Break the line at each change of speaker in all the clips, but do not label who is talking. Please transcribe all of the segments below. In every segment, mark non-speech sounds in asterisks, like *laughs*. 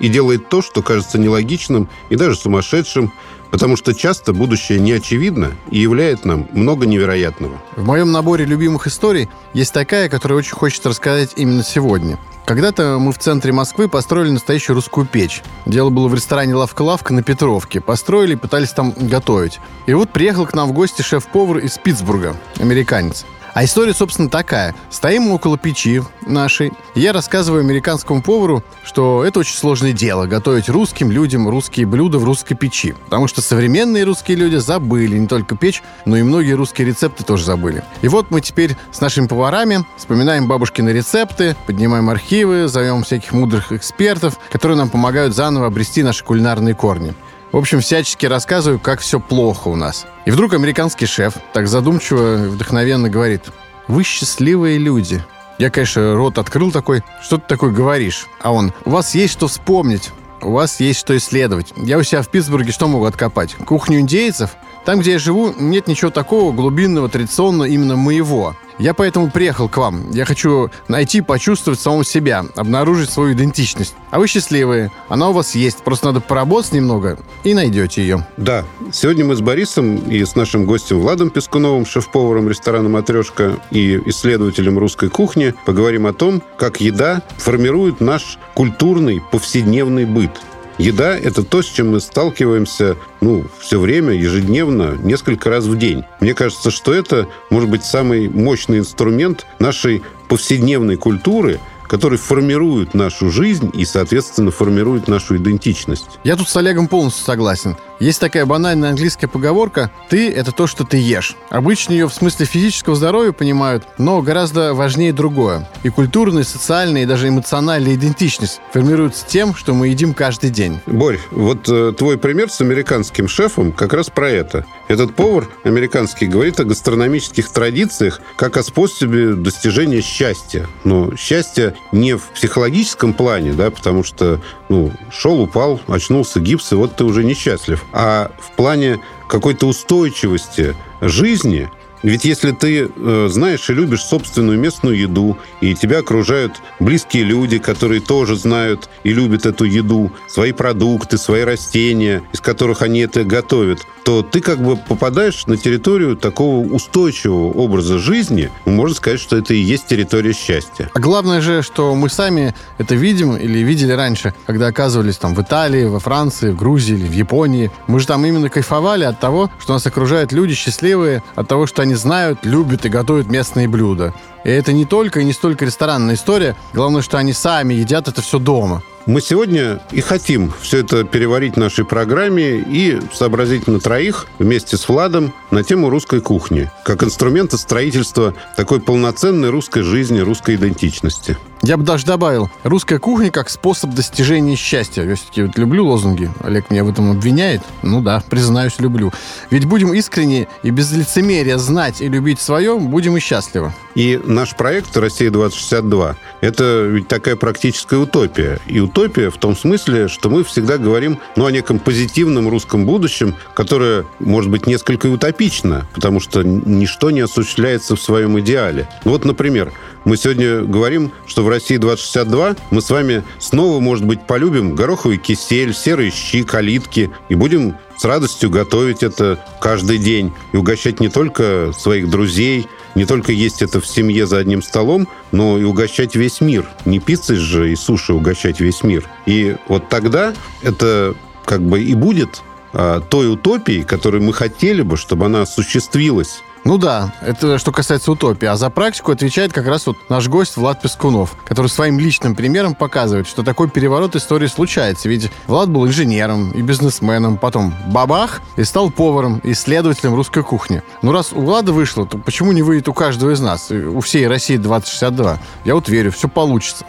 и делает то, что кажется нелогичным и даже сумасшедшим, Потому что часто будущее не очевидно и являет нам много невероятного.
В моем наборе любимых историй есть такая, которую очень хочется рассказать именно сегодня. Когда-то мы в центре Москвы построили настоящую русскую печь. Дело было в ресторане «Лавка-лавка» на Петровке. Построили и пытались там готовить. И вот приехал к нам в гости шеф-повар из Питтсбурга, американец. А история, собственно, такая. Стоим около печи нашей. Я рассказываю американскому повару, что это очень сложное дело — готовить русским людям русские блюда в русской печи. Потому что современные русские люди забыли не только печь, но и многие русские рецепты тоже забыли. И вот мы теперь с нашими поварами вспоминаем бабушкины рецепты, поднимаем архивы, зовем всяких мудрых экспертов, которые нам помогают заново обрести наши кулинарные корни. В общем, всячески рассказываю, как все плохо у нас. И вдруг американский шеф так задумчиво и вдохновенно говорит, «Вы счастливые люди». Я, конечно, рот открыл такой, что ты такое говоришь? А он, у вас есть что вспомнить, у вас есть что исследовать. Я у себя в Питтсбурге что могу откопать? Кухню индейцев? Там, где я живу, нет ничего такого глубинного, традиционного именно моего. Я поэтому приехал к вам. Я хочу найти, почувствовать самого себя, обнаружить свою идентичность. А вы счастливые. Она у вас есть. Просто надо поработать немного и найдете ее.
Да. Сегодня мы с Борисом и с нашим гостем Владом Пескуновым, шеф-поваром ресторана «Матрешка» и исследователем русской кухни, поговорим о том, как еда формирует наш культурный повседневный быт – Еда – это то, с чем мы сталкиваемся ну, все время, ежедневно, несколько раз в день. Мне кажется, что это может быть самый мощный инструмент нашей повседневной культуры, который формирует нашу жизнь и, соответственно, формирует нашу идентичность.
Я тут с Олегом полностью согласен. Есть такая банальная английская поговорка «ты – это то, что ты ешь». Обычно ее в смысле физического здоровья понимают, но гораздо важнее другое. И культурная, и социальная, и даже эмоциональная идентичность формируются тем, что мы едим каждый день.
Борь, вот э, твой пример с американским шефом как раз про это. Этот повар американский говорит о гастрономических традициях как о способе достижения счастья. Но счастье не в психологическом плане, да, потому что ну, шел, упал, очнулся гипс, и вот ты уже несчастлив. А в плане какой-то устойчивости жизни, ведь если ты э, знаешь и любишь собственную местную еду, и тебя окружают близкие люди, которые тоже знают и любят эту еду, свои продукты, свои растения, из которых они это готовят, то ты как бы попадаешь на территорию такого устойчивого образа жизни. Можно сказать, что это и есть территория счастья.
А главное же, что мы сами это видим или видели раньше, когда оказывались там в Италии, во Франции, в Грузии или в Японии. Мы же там именно кайфовали от того, что нас окружают люди счастливые, от того, что они знают, любят и готовят местные блюда. И это не только и не столько ресторанная история. Главное, что они сами едят это все дома.
Мы сегодня и хотим все это переварить в нашей программе и сообразить на троих вместе с Владом на тему русской кухни, как инструмента строительства такой полноценной русской жизни, русской идентичности.
Я бы даже добавил, русская кухня как способ достижения счастья. Я все-таки вот люблю лозунги. Олег меня в этом обвиняет. Ну да, признаюсь, люблю. Ведь будем искренне и без лицемерия знать и любить свое, будем и счастливы.
И наш проект «Россия-2062» — это ведь такая практическая утопия. И утопия в том смысле, что мы всегда говорим ну, о неком позитивном русском будущем, которое, может быть, несколько утопично, потому что ничто не осуществляется в своем идеале. Ну вот, например, мы сегодня говорим, что в России 2062 мы с вами снова, может быть, полюбим гороховый кисель, серые щи, калитки и будем с радостью готовить это каждый день и угощать не только своих друзей, не только есть это в семье за одним столом, но и угощать весь мир. Не пиццей же и суши угощать весь мир. И вот тогда это как бы и будет а, той утопией, которую мы хотели бы, чтобы она осуществилась
ну да, это что касается утопии. А за практику отвечает как раз вот наш гость Влад Пескунов, который своим личным примером показывает, что такой переворот истории случается. Ведь Влад был инженером и бизнесменом, потом бабах, и стал поваром, исследователем русской кухни. Ну раз у Влада вышло, то почему не выйдет у каждого из нас, у всей России 2062? Я вот верю, все получится.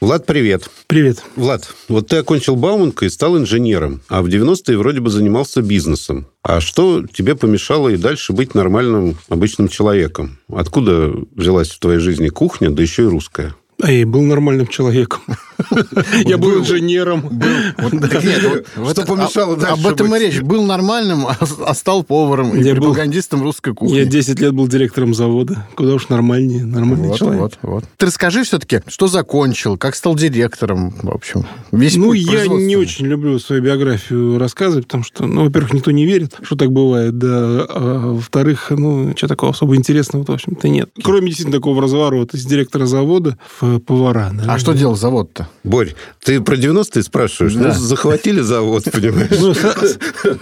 Влад, привет.
Привет.
Влад, вот ты окончил Бауманка и стал инженером, а в 90-е вроде бы занимался бизнесом. А что тебе помешало и дальше быть нормальным, обычным человеком? Откуда взялась в твоей жизни кухня, да еще и русская?
А я был нормальным человеком. *laughs* *laughs* Я был инженером. *laughs* *laughs*
Что помешало
дальше Об этом и речь. Был нормальным, а, а стал поваром и пропагандистом русской кухни.
Я 10 лет был директором завода. Куда уж нормальнее, нормальный человек.
Ты расскажи все-таки, что закончил, как стал директором, в общем.
Ну, я не очень люблю свою биографию рассказывать, потому что, ну, во-первых, никто не верит, что так бывает, да. А во-вторых, ну, что такого особо интересного, в общем-то, нет. Кроме действительно такого разворота из директора завода в повара.
Да? А что делал завод-то?
Борь, ты про 90-е спрашиваешь? Да. Ну, захватили завод, *laughs* понимаешь? Ну,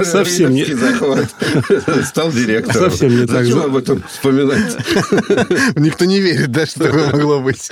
совсем не... захват. *laughs*
Стал директором.
Совсем не так.
Зачем об этом вспоминать? *laughs*
Никто не верит, да, что такое могло быть.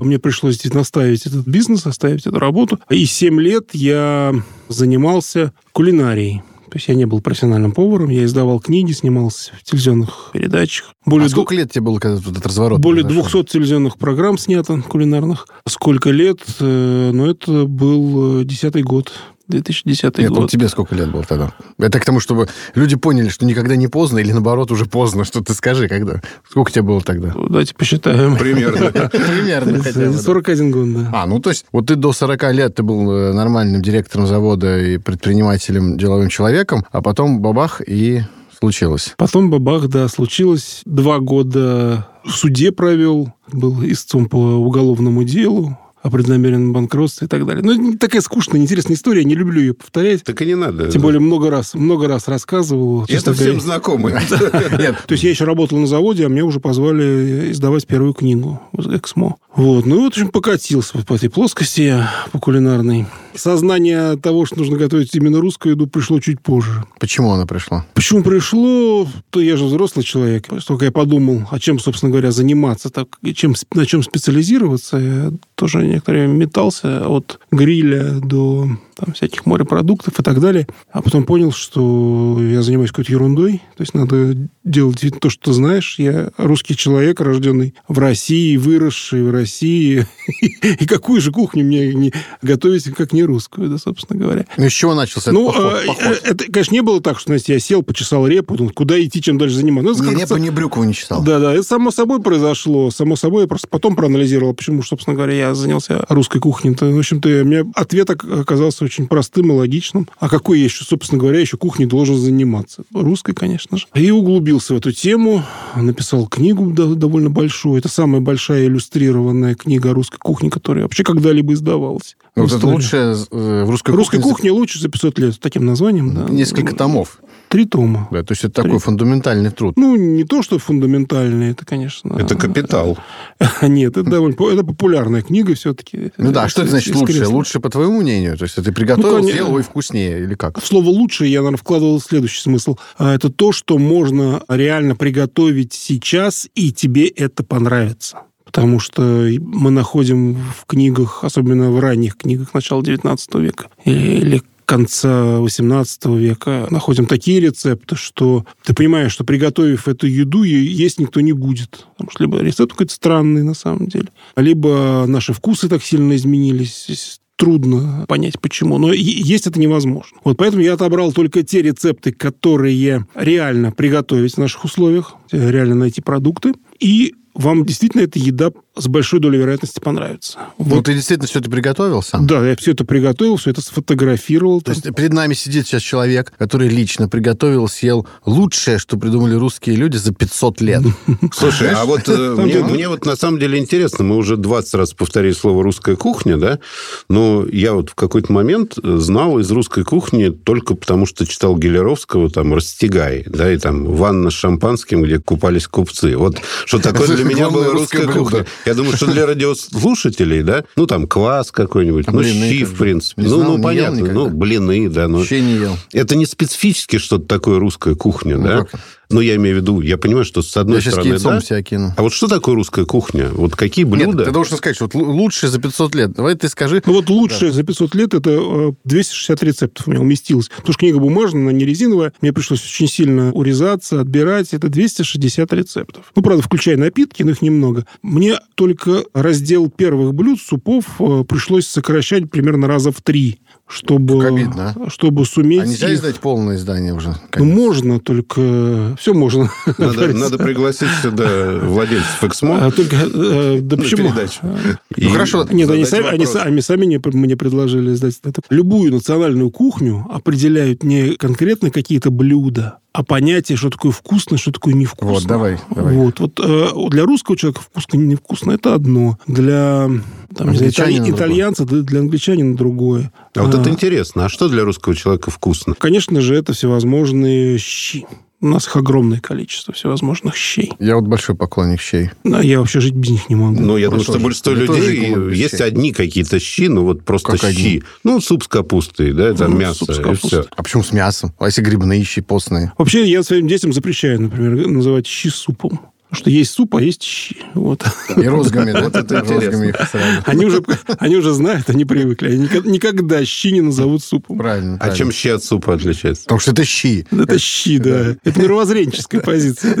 Мне пришлось действительно оставить этот бизнес, оставить эту работу. И 7 лет я занимался кулинарией. То есть я не был профессиональным поваром, я издавал книги, снимался в телевизионных передачах.
Более а сколько ду... лет тебе было, когда этот разворот
Более произошел? 200 телевизионных программ снято, кулинарных. Сколько лет? Э, ну, это был э, десятый год. 2010 Нет, год.
Нет, тебе сколько лет было тогда? Это к тому, чтобы люди поняли, что никогда не поздно, или наоборот, уже поздно, что ты скажи, когда. Сколько тебе было тогда?
Ну, давайте посчитаем.
Примерно. *laughs*
Примерно.
41 год, да.
А, ну то есть, вот ты до 40 лет ты был э, нормальным директором завода и предпринимателем, деловым человеком, а потом бабах и случилось.
Потом бабах, да, случилось. Два года в суде провел, был истцом по уголовному делу, о преднамеренном банкротстве и так далее. Ну, такая скучная, интересная история, не люблю ее повторять.
Так и не надо.
Тем более много раз, много раз рассказывал.
Это всем знакомо. *laughs*
То есть я еще работал на заводе, а мне уже позвали издавать первую книгу «Эксмо». Вот. Ну, вот, в общем, покатился по этой плоскости по кулинарной. Сознание того, что нужно готовить именно русскую еду, пришло чуть позже.
Почему оно пришло?
Почему пришло? То я же взрослый человек. Только я подумал, о чем, собственно говоря, заниматься, так, чем, на чем специализироваться. Я тоже некоторое время метался от гриля до там, всяких морепродуктов и так далее. А потом понял, что я занимаюсь какой-то ерундой. То есть надо делать то, что ты знаешь. Я русский человек, рожденный в России, выросший в России. *laughs* И какую же кухню мне не готовить, как не русскую, да, собственно говоря.
Ну, с чего начался
ну, этот поход, э, Это, конечно, не было так, что знаете, я сел, почесал репу, думал, куда идти, чем дальше заниматься.
Ну, репу, не брюкву не чесал.
Да, да, это само собой произошло. Само собой, я просто потом проанализировал, почему, собственно говоря, я занялся русской кухней. В общем-то, у меня ответ оказался очень простым и логичным. А какой я еще, собственно говоря, еще кухней должен заниматься? Русской, конечно же. И углубился в эту тему, написал книгу довольно большую. Это самая большая иллюстрированная книга о русской кухне, которая вообще когда-либо издавалась.
Вот это лучшая э, в русской
Русская кухне... кухня лучше за 500 лет. С таким названием, да.
Несколько томов.
Три тома.
Да, то есть это Три. такой фундаментальный труд.
Ну, не то, что фундаментальный, это, конечно...
Это капитал. *laughs*
Нет, это довольно... Это популярная книга все-таки.
Ну да, что это значит лучше? Лучше, по твоему мнению? То есть ты приготовил, ну, сделал и вкуснее, или как?
Слово «лучше» я, наверное, вкладывал следующий смысл. А, это то, что можно реально приготовить сейчас, и тебе это понравится потому что мы находим в книгах, особенно в ранних книгах начала XIX века или конца XVIII века находим такие рецепты, что ты понимаешь, что приготовив эту еду, есть никто не будет. Потому что либо рецепт какой-то странный на самом деле, либо наши вкусы так сильно изменились, трудно понять, почему. Но есть это невозможно. Вот поэтому я отобрал только те рецепты, которые реально приготовить в наших условиях, реально найти продукты. И вам действительно эта еда с большой долей вероятности понравится.
Вот. Ну, ты действительно все это приготовил сам?
Да, я все это приготовил, все это сфотографировал.
То есть перед нами сидит сейчас человек, который лично приготовил, съел лучшее, что придумали русские люди за 500 лет. *laughs*
Слушай, а вот э, мне, мне вот на самом деле интересно, мы уже 20 раз повторили слово «русская кухня», да, но я вот в какой-то момент знал из русской кухни только потому, что читал Гелеровского, там, «Растягай», да, и там «Ванна с шампанским», где купались купцы. Вот что такое для *laughs* меня была русская кухня. Я думаю, что для радиослушателей, да, ну, там, квас какой-нибудь, а ну, щи, в принципе. Ну, ну, понятно, ну, блины, да. Но...
Щи не ел.
Это не специфически что-то такое русская кухня, ну, да? Как? Ну, я имею в виду, я понимаю, что с одной я стороны,
да. себя кину.
А вот что такое русская кухня? Вот какие блюда?
Нет, ты должен сказать, что вот лучшее за 500 лет. Давай ты скажи.
Ну, вот лучшее да. за 500 лет это 260 э, рецептов у меня уместилось. Потому что книга бумажная, она не резиновая. Мне пришлось очень сильно урезаться, отбирать. Это 260 рецептов. Ну, правда, включая напитки, но их немного. Мне только раздел первых блюд, супов, э, пришлось сокращать примерно раза в три чтобы, обидно, а? чтобы суметь... А
нельзя их... издать полное издание уже?
Ну, можно, только... Все можно. *laughs*
Надо, надо пригласить сюда владельцев Эксмо
а, только, э, да почему?
передачу.
Ну, хорошо. Нет, они сами, они, они сами мне, мне предложили издать это. Любую национальную кухню определяют не конкретно какие-то блюда, а понятие, что такое вкусно, что такое невкусно.
Вот, давай, давай.
Вот, вот э, для русского человека вкусно, невкусно, это одно. Для там, знаю, итальянца, другое. для англичанина другое.
А, а вот это интересно. А что для русского человека вкусно?
Конечно же, это всевозможные щи. У нас их огромное количество всевозможных щей.
Я вот большой поклонник щей.
Да, я вообще жить без них не могу.
Ну, я думаю, что большинство людей есть щей. одни какие-то щи, ну вот просто как щи. Одни? Ну, суп с капустой, да, там ну, мясо и все.
А почему с мясом? А если грибные щи постные?
Вообще, я своим детям запрещаю, например, называть щи супом. Потому что есть суп, а есть щи. Вот.
И розгами, да? Вот это розгами
они уже, они уже знают, они привыкли. Они никогда щи не назовут супом.
Правильно.
А чем щи от супа отличается?
Потому что это щи.
Это щи, да. Это мировоззренческая позиция.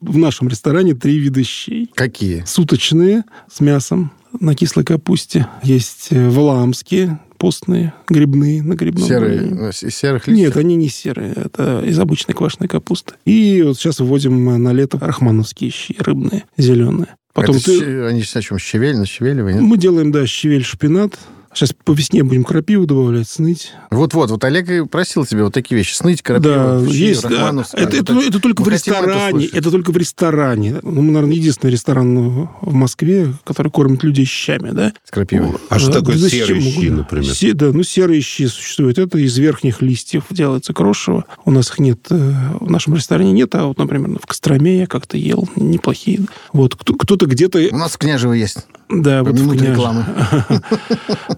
В нашем ресторане три вида щей.
Какие?
Суточные с мясом на кислой капусте. Есть э, валамские, постные, грибные на грибном.
Серые, ну, из серых
листьев? Нет, они не серые. Это из обычной квашеной капусты. И вот сейчас вводим на лето рахмановские щи, рыбные, зеленые.
Потом это ты... Они о чем? Щавель, на щавелевой, нет?
Мы делаем, да, щавель, шпинат. Сейчас по весне будем крапиву добавлять, сныть.
Вот-вот, вот Олег и просил тебя вот такие вещи. Сныть, крапиву,
да, щи, есть, да. Это, это, это, только в ресторане. Это, это только в ресторане. Ну, мы, наверное, единственный ресторан в Москве, который кормит людей щами, да?
С крапивой.
А что такое серые щи, например?
Се, да, ну, серые щи существуют. Это из верхних листьев делается крошево. У нас их нет, э, в нашем ресторане нет, а вот, например, в Костроме я как-то ел неплохие. Вот, кто-то где-то...
У нас в Княжево есть.
Да, вот в рекламы. *laughs*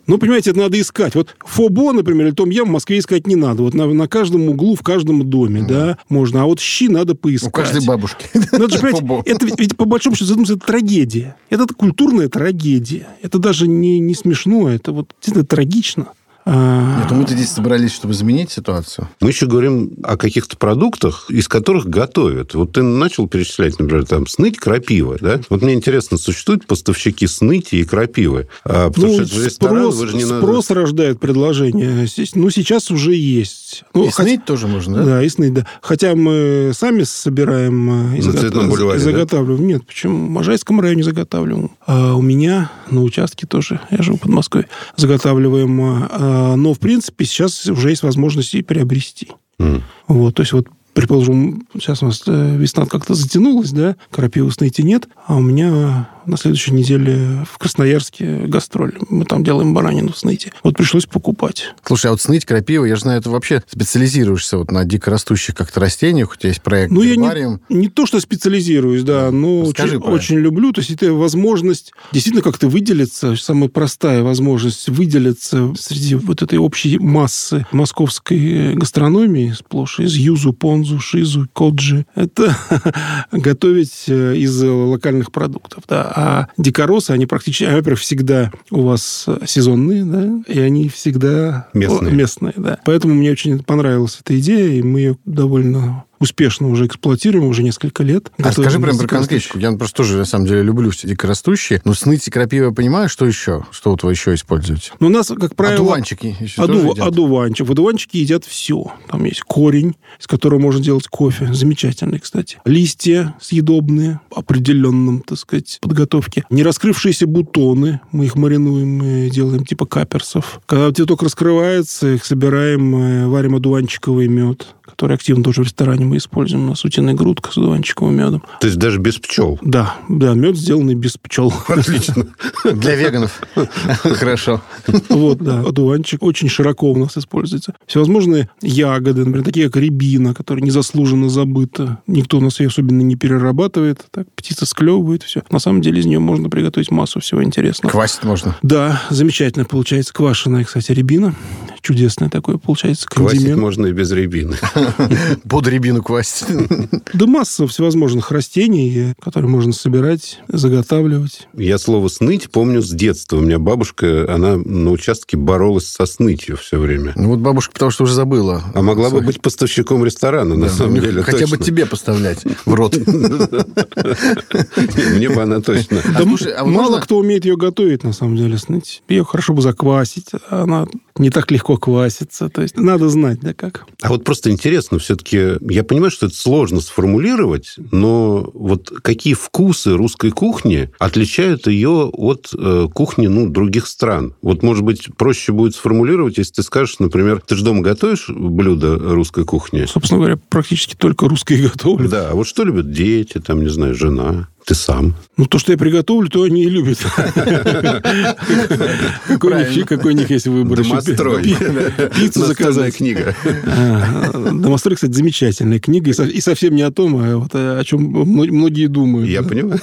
Ну, понимаете, это надо искать. Вот Фобо, например, или Том Ям в Москве искать не надо. Вот на, на каждом углу, в каждом доме, да, можно. А вот щи надо поискать. У
каждой бабушки. *laughs*
Это же, понимаете, это ведь, ведь по большому счету, это трагедия. Это культурная трагедия. Это даже не, не смешно, это вот это трагично.
А, Нет, ну мы-то здесь собрались, чтобы изменить ситуацию.
Мы еще говорим о каких-то продуктах, из которых готовят. Вот ты начал перечислять, например, там, сныть, крапива, да? Вот мне интересно, существуют поставщики сныти и крапивы?
А, потому ну, что спрос, не спрос надо... рождает предложение. Ну, сейчас уже есть. Ну,
и хотя... сныть тоже можно, да?
Да, и сныть, да. Хотя мы сами собираем и,
на загот... бульваре, и
заготавливаем. Да? Нет, почему? В Можайском районе заготавливаем. А у меня на участке тоже, я живу под Москвой, заготавливаем а, но, в принципе, сейчас уже есть возможность и приобрести. Mm. Вот, то есть вот предположим, сейчас у нас э, весна как-то затянулась, да, крапивы снейти нет, а у меня на следующей неделе в Красноярске гастроль. Мы там делаем баранину в снейте. Вот пришлось покупать.
Слушай, а вот сныть, крапива, я же знаю, ты вообще специализируешься вот на дикорастущих как-то растениях, у тебя есть проект
Ну, я не, не то, что специализируюсь, да, но очень, очень люблю. То есть это возможность действительно как-то выделиться, самая простая возможность выделиться среди вот этой общей массы московской гастрономии сплошь из юзу, пон понзу, шизу, коджи. Это *laughs* готовить э, из локальных продуктов. Да. А дикоросы, они практически, во-первых, всегда у вас сезонные, да, и они всегда
местные.
местные да. Поэтому мне очень понравилась эта идея, и мы ее довольно успешно уже эксплуатируем уже несколько лет.
А скажи прям про конкретики. Я просто тоже, на самом деле, люблю все дикорастущие. Но сныть и крапива, я понимаю, что еще? Что вот вы еще используете?
Ну, у нас, как правило...
Одуванчики еще
Оду...
тоже едят?
Одуванчик. В одуванчике едят все. Там есть корень, из которого можно делать кофе. Замечательный, кстати. Листья съедобные, определенном, так сказать, подготовке. Не раскрывшиеся бутоны, мы их маринуем, мы делаем типа каперсов. Когда цветок раскрывается, их собираем, э, варим одуванчиковый мед, который активно тоже в ресторане мы используем. У нас утиная грудка с одуванчиковым медом.
То есть даже без пчел.
Да, да, мед сделанный без пчел.
Отлично.
Для веганов. *laughs* Хорошо.
Вот, да, одуванчик очень широко у нас используется. Всевозможные ягоды, например, такие как рябина, которая незаслуженно забыта. Никто у нас ее особенно не перерабатывает. Так, птица склевывает все. На самом деле из нее можно приготовить массу всего интересного.
Квасить можно.
Да, замечательно получается квашеная, кстати, рябина. Чудесное такое получается.
Квасить
кондимент.
можно и без рябины.
Под рябину квасить. *laughs*
Да масса всевозможных растений, которые можно собирать, заготавливать.
Я слово «сныть» помню с детства. У меня бабушка, она на участке боролась со снытью все время.
Ну вот бабушка, потому что уже забыла.
А могла бы быть поставщиком ресторана, на самом
ну,
деле.
Хотя бы тебе поставлять в рот. *laughs*
Мне бы она точно.
Да
а вот
мало кто умеет ее готовить, на самом деле, сныть. Ее хорошо бы заквасить. Она не так легко квасится. То есть надо знать, да, как.
А вот просто интересно, все-таки, я понимаю, что это сложно сформулировать, но вот какие вкусы русской кухни отличают ее от э, кухни ну, других стран? Вот, может быть, проще будет сформулировать, если ты скажешь, например, ты же дома готовишь блюда русской кухни?
Собственно говоря, практически только русские *laughs* готовлю.
Да, а вот что любят дети, там, не знаю, жена, ты сам?
Ну, то, что я приготовлю, то они и любят. Какой у них- есть выбор?
Домострой.
Пи- Пиццу заказать.
книга.
Домострой, кстати, замечательная книга. И со- И совсем не о том, а вот о чем мно- многие думают.
Я понимаю.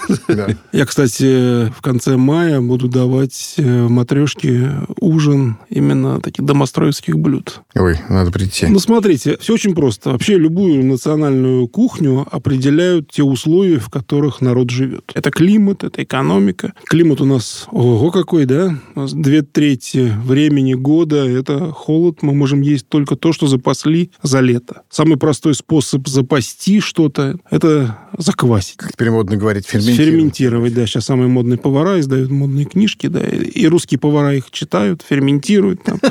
Я, кстати, в конце мая буду давать э, матрешке ужин именно таких домостроевских блюд.
Ой, надо прийти.
Ну, смотрите, все очень просто. Вообще любую национальную кухню определяют те условия, в которых народ живет. Это климат, это экономика. Климат у нас, ого, какой, да? У нас две трети времени года – это холод. Мы можем есть только то, что запасли за лето. Самый простой способ запасти что-то – это заквасить.
Теперь модно говорить ферментировать.
Ферментировать, да. Сейчас самые модные повара издают модные книжки, да. И русские повара их читают, ферментируют. Там. *laughs*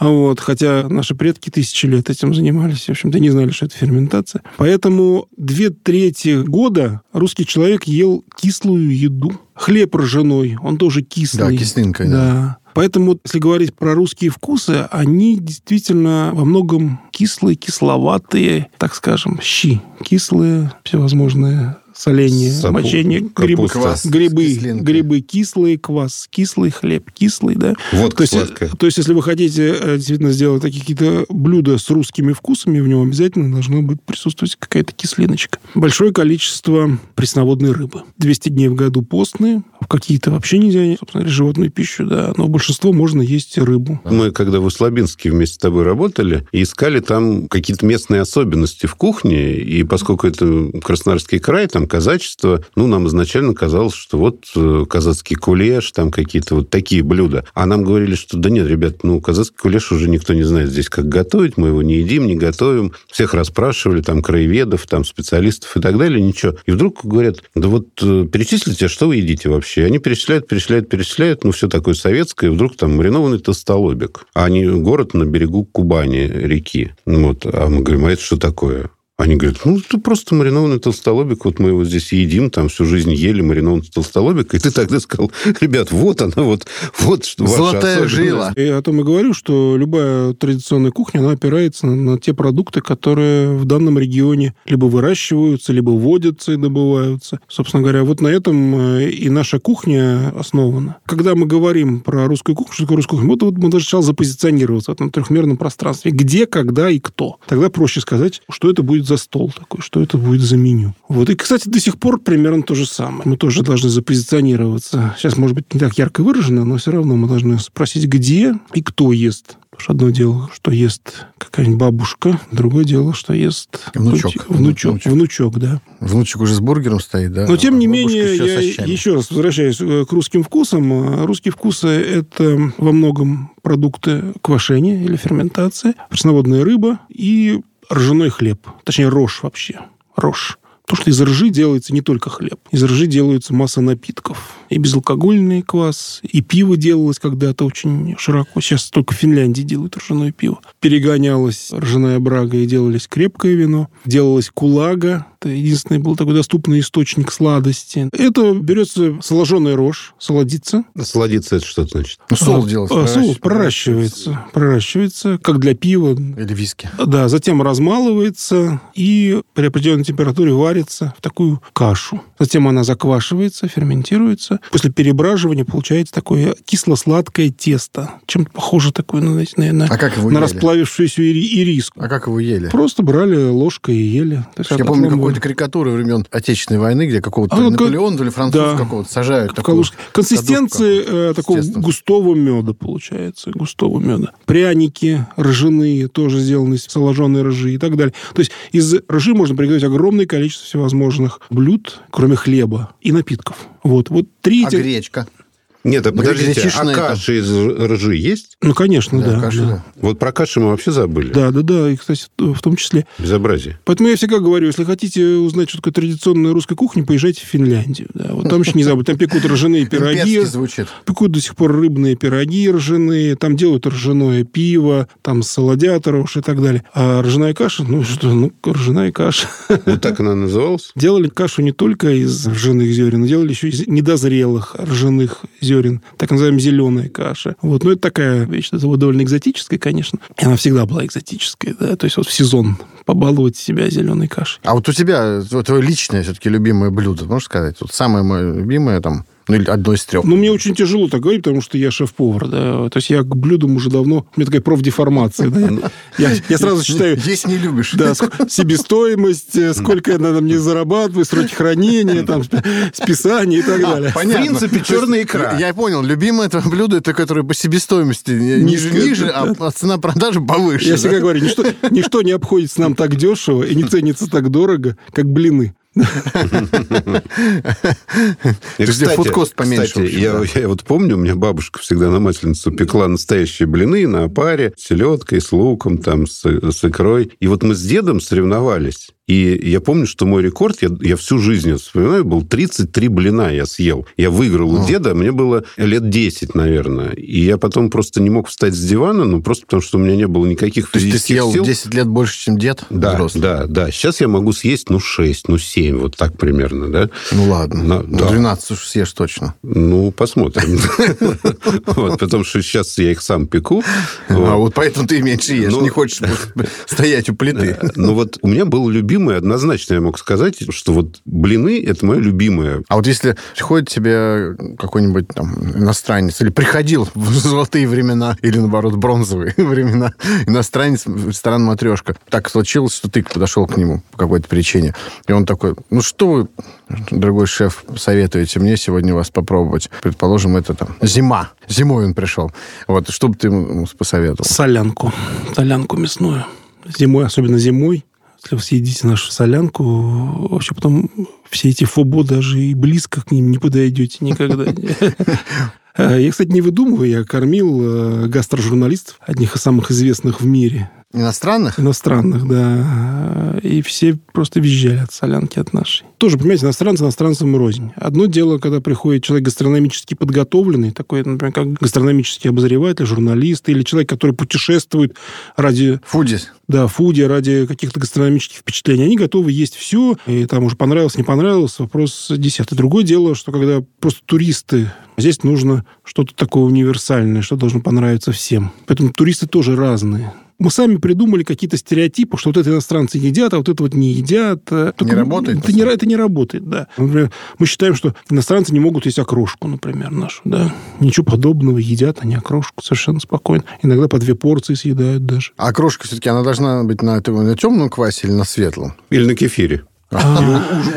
Вот. Хотя наши предки тысячи лет этим занимались. В общем-то, не знали, что это ферментация. Поэтому две трети года русский человек ел кислую еду. Хлеб ржаной, он тоже кислый.
Да, кислинка, да.
Да. Поэтому, если говорить про русские вкусы, они действительно во многом кислые, кисловатые, так скажем, щи. Кислые, всевозможные соленья,
Сапу-
мочение, грибы.
Квас
грибы,
кислинкой.
грибы кислые, квас кислый, хлеб кислый, да.
Водка
То есть,
сладкая.
то есть, если вы хотите э, действительно сделать такие какие-то блюда с русскими вкусами, в нем обязательно должно быть присутствовать какая-то кислиночка. Большое количество пресноводной рыбы. 200 дней в году постные, в какие-то вообще нельзя, собственно животную пищу, да, но большинство можно есть рыбу.
Мы, когда в Услабинске вместе с тобой работали, и искали там какие-то местные особенности в кухне, и поскольку это Краснодарский край, там казачество, ну, нам изначально казалось, что вот э, казацкий кулеш, там какие-то вот такие блюда. А нам говорили, что да нет, ребят, ну, казацкий кулеш уже никто не знает здесь, как готовить, мы его не едим, не готовим. Всех расспрашивали, там, краеведов, там, специалистов и так далее, ничего. И вдруг говорят, да вот э, перечислите, что вы едите вообще? Они перечисляют, перечисляют, перечисляют, ну, все такое советское, и вдруг там маринованный толстолобик. А они город на берегу Кубани, реки. Вот. А мы говорим, а это что такое? Они говорят, ну, это просто маринованный толстолобик, вот мы его здесь едим, там всю жизнь ели маринованный толстолобик, и ты тогда сказал, ребят, вот она, вот, вот что
Золотая
особенность».
жила.
И о том и говорю, что любая традиционная кухня, она опирается на, на те продукты, которые в данном регионе либо выращиваются, либо водятся и добываются. Собственно говоря, вот на этом э, и наша кухня основана. Когда мы говорим про русскую кухню, что такое русская кухня, вот, вот мы должны сначала запозиционироваться в этом трехмерном пространстве. Где, когда и кто. Тогда проще сказать, что это будет за стол такой, что это будет за меню. Вот. И, кстати, до сих пор примерно то же самое. Мы тоже должны запозиционироваться. Сейчас, может быть, не так ярко выражено, но все равно мы должны спросить, где и кто ест. Потому что одно дело, что ест какая-нибудь бабушка, другое дело, что ест
Внучок.
Внучок,
Внучок.
внучок, да.
Внучек уже с бургером стоит, да?
Но, тем
А
не
бабушка
менее,
еще
я еще раз возвращаюсь э, к русским вкусам. А Русские вкусы – это во многом продукты квашения или ферментации, пресноводная рыба и ржаной хлеб. Точнее, рожь вообще. Рожь. Потому что из ржи делается не только хлеб. Из ржи делается масса напитков. И безалкогольный квас, и пиво делалось когда-то очень широко. Сейчас только в Финляндии делают ржаное пиво. Перегонялась ржаная брага и делалось крепкое вино. Делалась кулага, это единственный был такой доступный источник сладости. Это берется соложенная рожь, солодится.
Солодиться это что значит?
Ну, сол делается.
А, сол проращивается. Проращивается, как для пива.
Или виски.
Да, затем размалывается и при определенной температуре варится в такую кашу. Затем она заквашивается, ферментируется. После перебраживания получается такое кисло-сладкое тесто. Чем-то похоже такое, ну, знаете, наверное,
А как его
на
ели?
расплавившуюся ири- ириску.
А как его ели?
Просто брали ложкой и ели. Есть
Я помню
отламывали.
какую-то карикатуру времен Отечественной войны, где какого-то
А, ну, как-
Наполеона, то ли француза
да.
какого-то сажают.
в
такую.
Консистенции э, такого густого меда получается, густого меда. Пряники ржаные тоже сделаны из соложенной ржи и так далее. То есть из ржи можно приготовить огромное количество всевозможных блюд, кроме хлеба и напитков. Вот, вот три
А
этих-
гречка?
Нет, а подождите, а каша из ржи есть?
Ну, конечно, да.
каша,
да.
да.
Вот про кашу мы вообще забыли.
Да, да, да, и, кстати, в том числе.
Безобразие.
Поэтому я всегда говорю, если хотите узнать, что такое традиционная русская кухня, поезжайте в Финляндию. Да. Вот там еще не забудь, там пекут ржаные пироги,
звучит.
пекут до сих пор рыбные пироги ржаные, там делают ржаное пиво, там солодят рожь и так далее. А ржаная каша, ну что, ну, ржаная каша.
Вот так она называлась?
Делали кашу не только из ржаных зерен, но делали еще из недозрелых ржаных зерен, так называемая зеленая каша. Вот, ну, это такая вещь, это вот довольно экзотическая, конечно. И она всегда была экзотической, да, то есть вот в сезон побаловать себя зеленой кашей.
А вот у тебя твое личное все-таки любимое блюдо, можешь сказать? Вот самое мое любимое там, ну или одно из трех.
Ну, мне очень тяжело так говорить, потому что я шеф-повар, да. То есть я к блюдам уже давно... У меня такая профдеформация, да. Я, я сразу считаю...
Есть не любишь.
Да, себестоимость, э, сколько я на этом не зарабатываю, сроки хранения, там, спи- списание и так далее.
А, Понятно.
В принципе, черная икра.
Я понял. Любимое это блюдо, это которое по себестоимости ниже, ниже,
да.
а цена продажи повыше.
Я
да?
всегда говорю, ничто, ничто не обходится нам так дешево и не ценится так дорого, как блины.
Где фудкост поменьше,
я, вот помню, у меня бабушка всегда на масленицу пекла настоящие блины на опаре, с селедкой, с луком, там, с икрой. И вот мы с дедом соревновались. И я помню, что мой рекорд, я, я всю жизнь вспоминаю, был 33 блина я съел. Я выиграл у деда, мне было лет 10, наверное. И я потом просто не мог встать с дивана, ну, просто потому что у меня не было никаких
То есть ты
физических
съел
сил.
10 лет больше, чем дед
Да,
взрослый?
да, да. Сейчас я могу съесть, ну, 6, ну, 7, вот так примерно, да?
Ну ладно.
На-
Ну,
да.
12 уж съешь точно.
Ну, посмотрим. *laughs* Вот, Потому что сейчас я их сам пеку.
А
Вот.
поэтому ты меньше ешь.
Ну-
Не хочешь *laughs* стоять у плиты.
Ну, вот у меня было любимое, однозначно я мог сказать, что вот блины – это мое любимое.
А вот если приходит тебе какой-нибудь там иностранец, или приходил *laughs* в золотые времена, или, наоборот, бронзовые *laughs* времена, иностранец в ресторан «Матрешка», так случилось, что ты подошел к нему по какой-то причине, и он такой, ну что вы, дорогой шеф, советуете мне сегодня вас попробовать? Предположим, это там зима. Зимой он пришел. Вот, что бы ты ему посоветовал?
Солянку. Солянку мясную. Зимой, особенно зимой, если вы съедите нашу солянку, вообще потом все эти фобо даже и близко к ним не подойдете никогда. *laughs* Э, Я, кстати, не выдумываю, я кормил э, гастрожурналистов, одних из самых известных в мире,
Иностранных?
иностранных, да, и все просто визжали от солянки от нашей. Тоже, понимаете, иностранцы иностранцам рознь. Одно дело, когда приходит человек гастрономически подготовленный, такой, например, как гастрономический обозреватель, журналист, или человек, который путешествует ради
Фудис.
да, фуди, ради каких-то гастрономических впечатлений. Они готовы есть все, и там уже понравилось, не понравилось, вопрос десятый. Другое дело, что когда просто туристы, здесь нужно что-то такое универсальное, что должно понравиться всем. Поэтому туристы тоже разные. Мы сами придумали какие-то стереотипы, что вот это иностранцы едят, а вот это вот не едят. Э,
Не
Только
работает,
Это не, это не работает, да. Например, мы считаем, что иностранцы не могут есть окрошку, например, нашу, да. Ничего подобного, едят они окрошку совершенно спокойно. Иногда по две порции съедают даже.
А крошка все-таки, она должна быть на, на темном квасе или на светлом?
Или на кефире.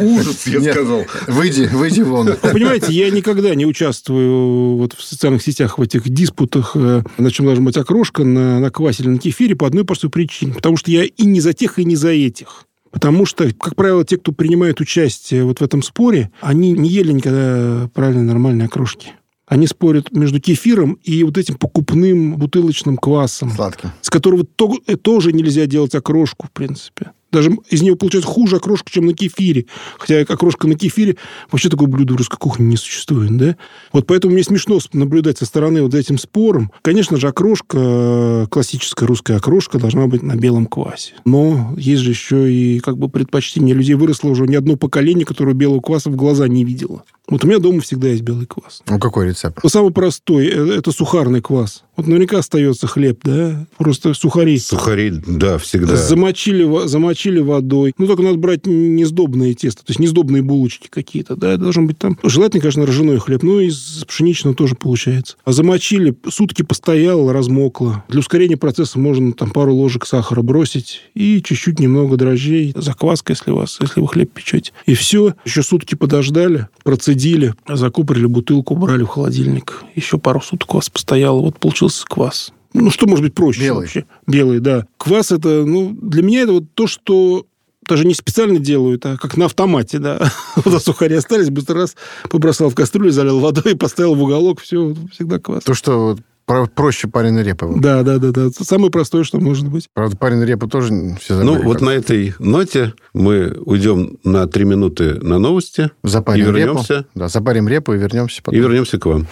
Ужас, я сказал. Выйди, выйди вон.
Вы понимаете, я никогда не участвую вот в социальных сетях, в этих диспутах, э, на чем должна быть окрошка, на, на квасе или на кефире, по одной простой причине. Потому что я и не за тех, и не за этих. Потому что, как правило, те, кто принимает участие вот в этом споре, они не ели никогда правильно нормальной окрошки. Они спорят между кефиром и вот этим покупным бутылочным квасом.
Сладким.
С которого то, тоже нельзя делать окрошку, в принципе. Даже из него получается хуже окрошка, чем на кефире. Хотя окрошка на кефире вообще такое блюдо в русской кухне не существует, да? Вот поэтому мне смешно наблюдать со стороны вот за этим спором. Конечно же, окрошка, классическая русская окрошка должна быть на белом квасе. Но есть же еще и как бы предпочтение людей. Выросло уже не одно поколение, которое белого кваса в глаза не видело. Вот у меня дома всегда есть белый квас.
Ну, какой рецепт?
Ну, самый простой э, – это сухарный квас. Вот наверняка остается хлеб, да? Просто сухари.
Сухари, да, всегда.
Замочили, замочили водой. Ну, только надо брать не сдобное тесто, то есть не сдобные булочки какие-то, да? Это должен быть там... Желательно, конечно, ржаной хлеб, но из пшеничного тоже получается. А замочили, сутки постояло, размокло. Для ускорения процесса можно там пару ложек сахара бросить и чуть-чуть немного дрожжей, закваска, если у вас, если вы хлеб печете. И все. Еще сутки подождали, процедили закупорили бутылку, убрали в холодильник. Еще пару суток у вас постояло. Вот получился квас. Ну, что может быть проще
Белый.
вообще? Белый, да. Квас это, ну, для меня это вот то, что даже не специально делают, а как на автомате, да. *laughs* Вот сухари остались, быстро раз побросал в кастрюлю, залил водой, поставил в уголок, все, всегда квас.
То, что проще пареной репы.
Да, да, да, да. Самое простое, что может быть.
Правда, пареной репы тоже все забыли.
Ну, вот на этой ноте мы уйдем на три минуты на новости.
Запарим
и вернемся.
репу. Да, запарим репу и вернемся потом.
И вернемся к вам.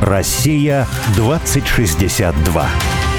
Россия 2062.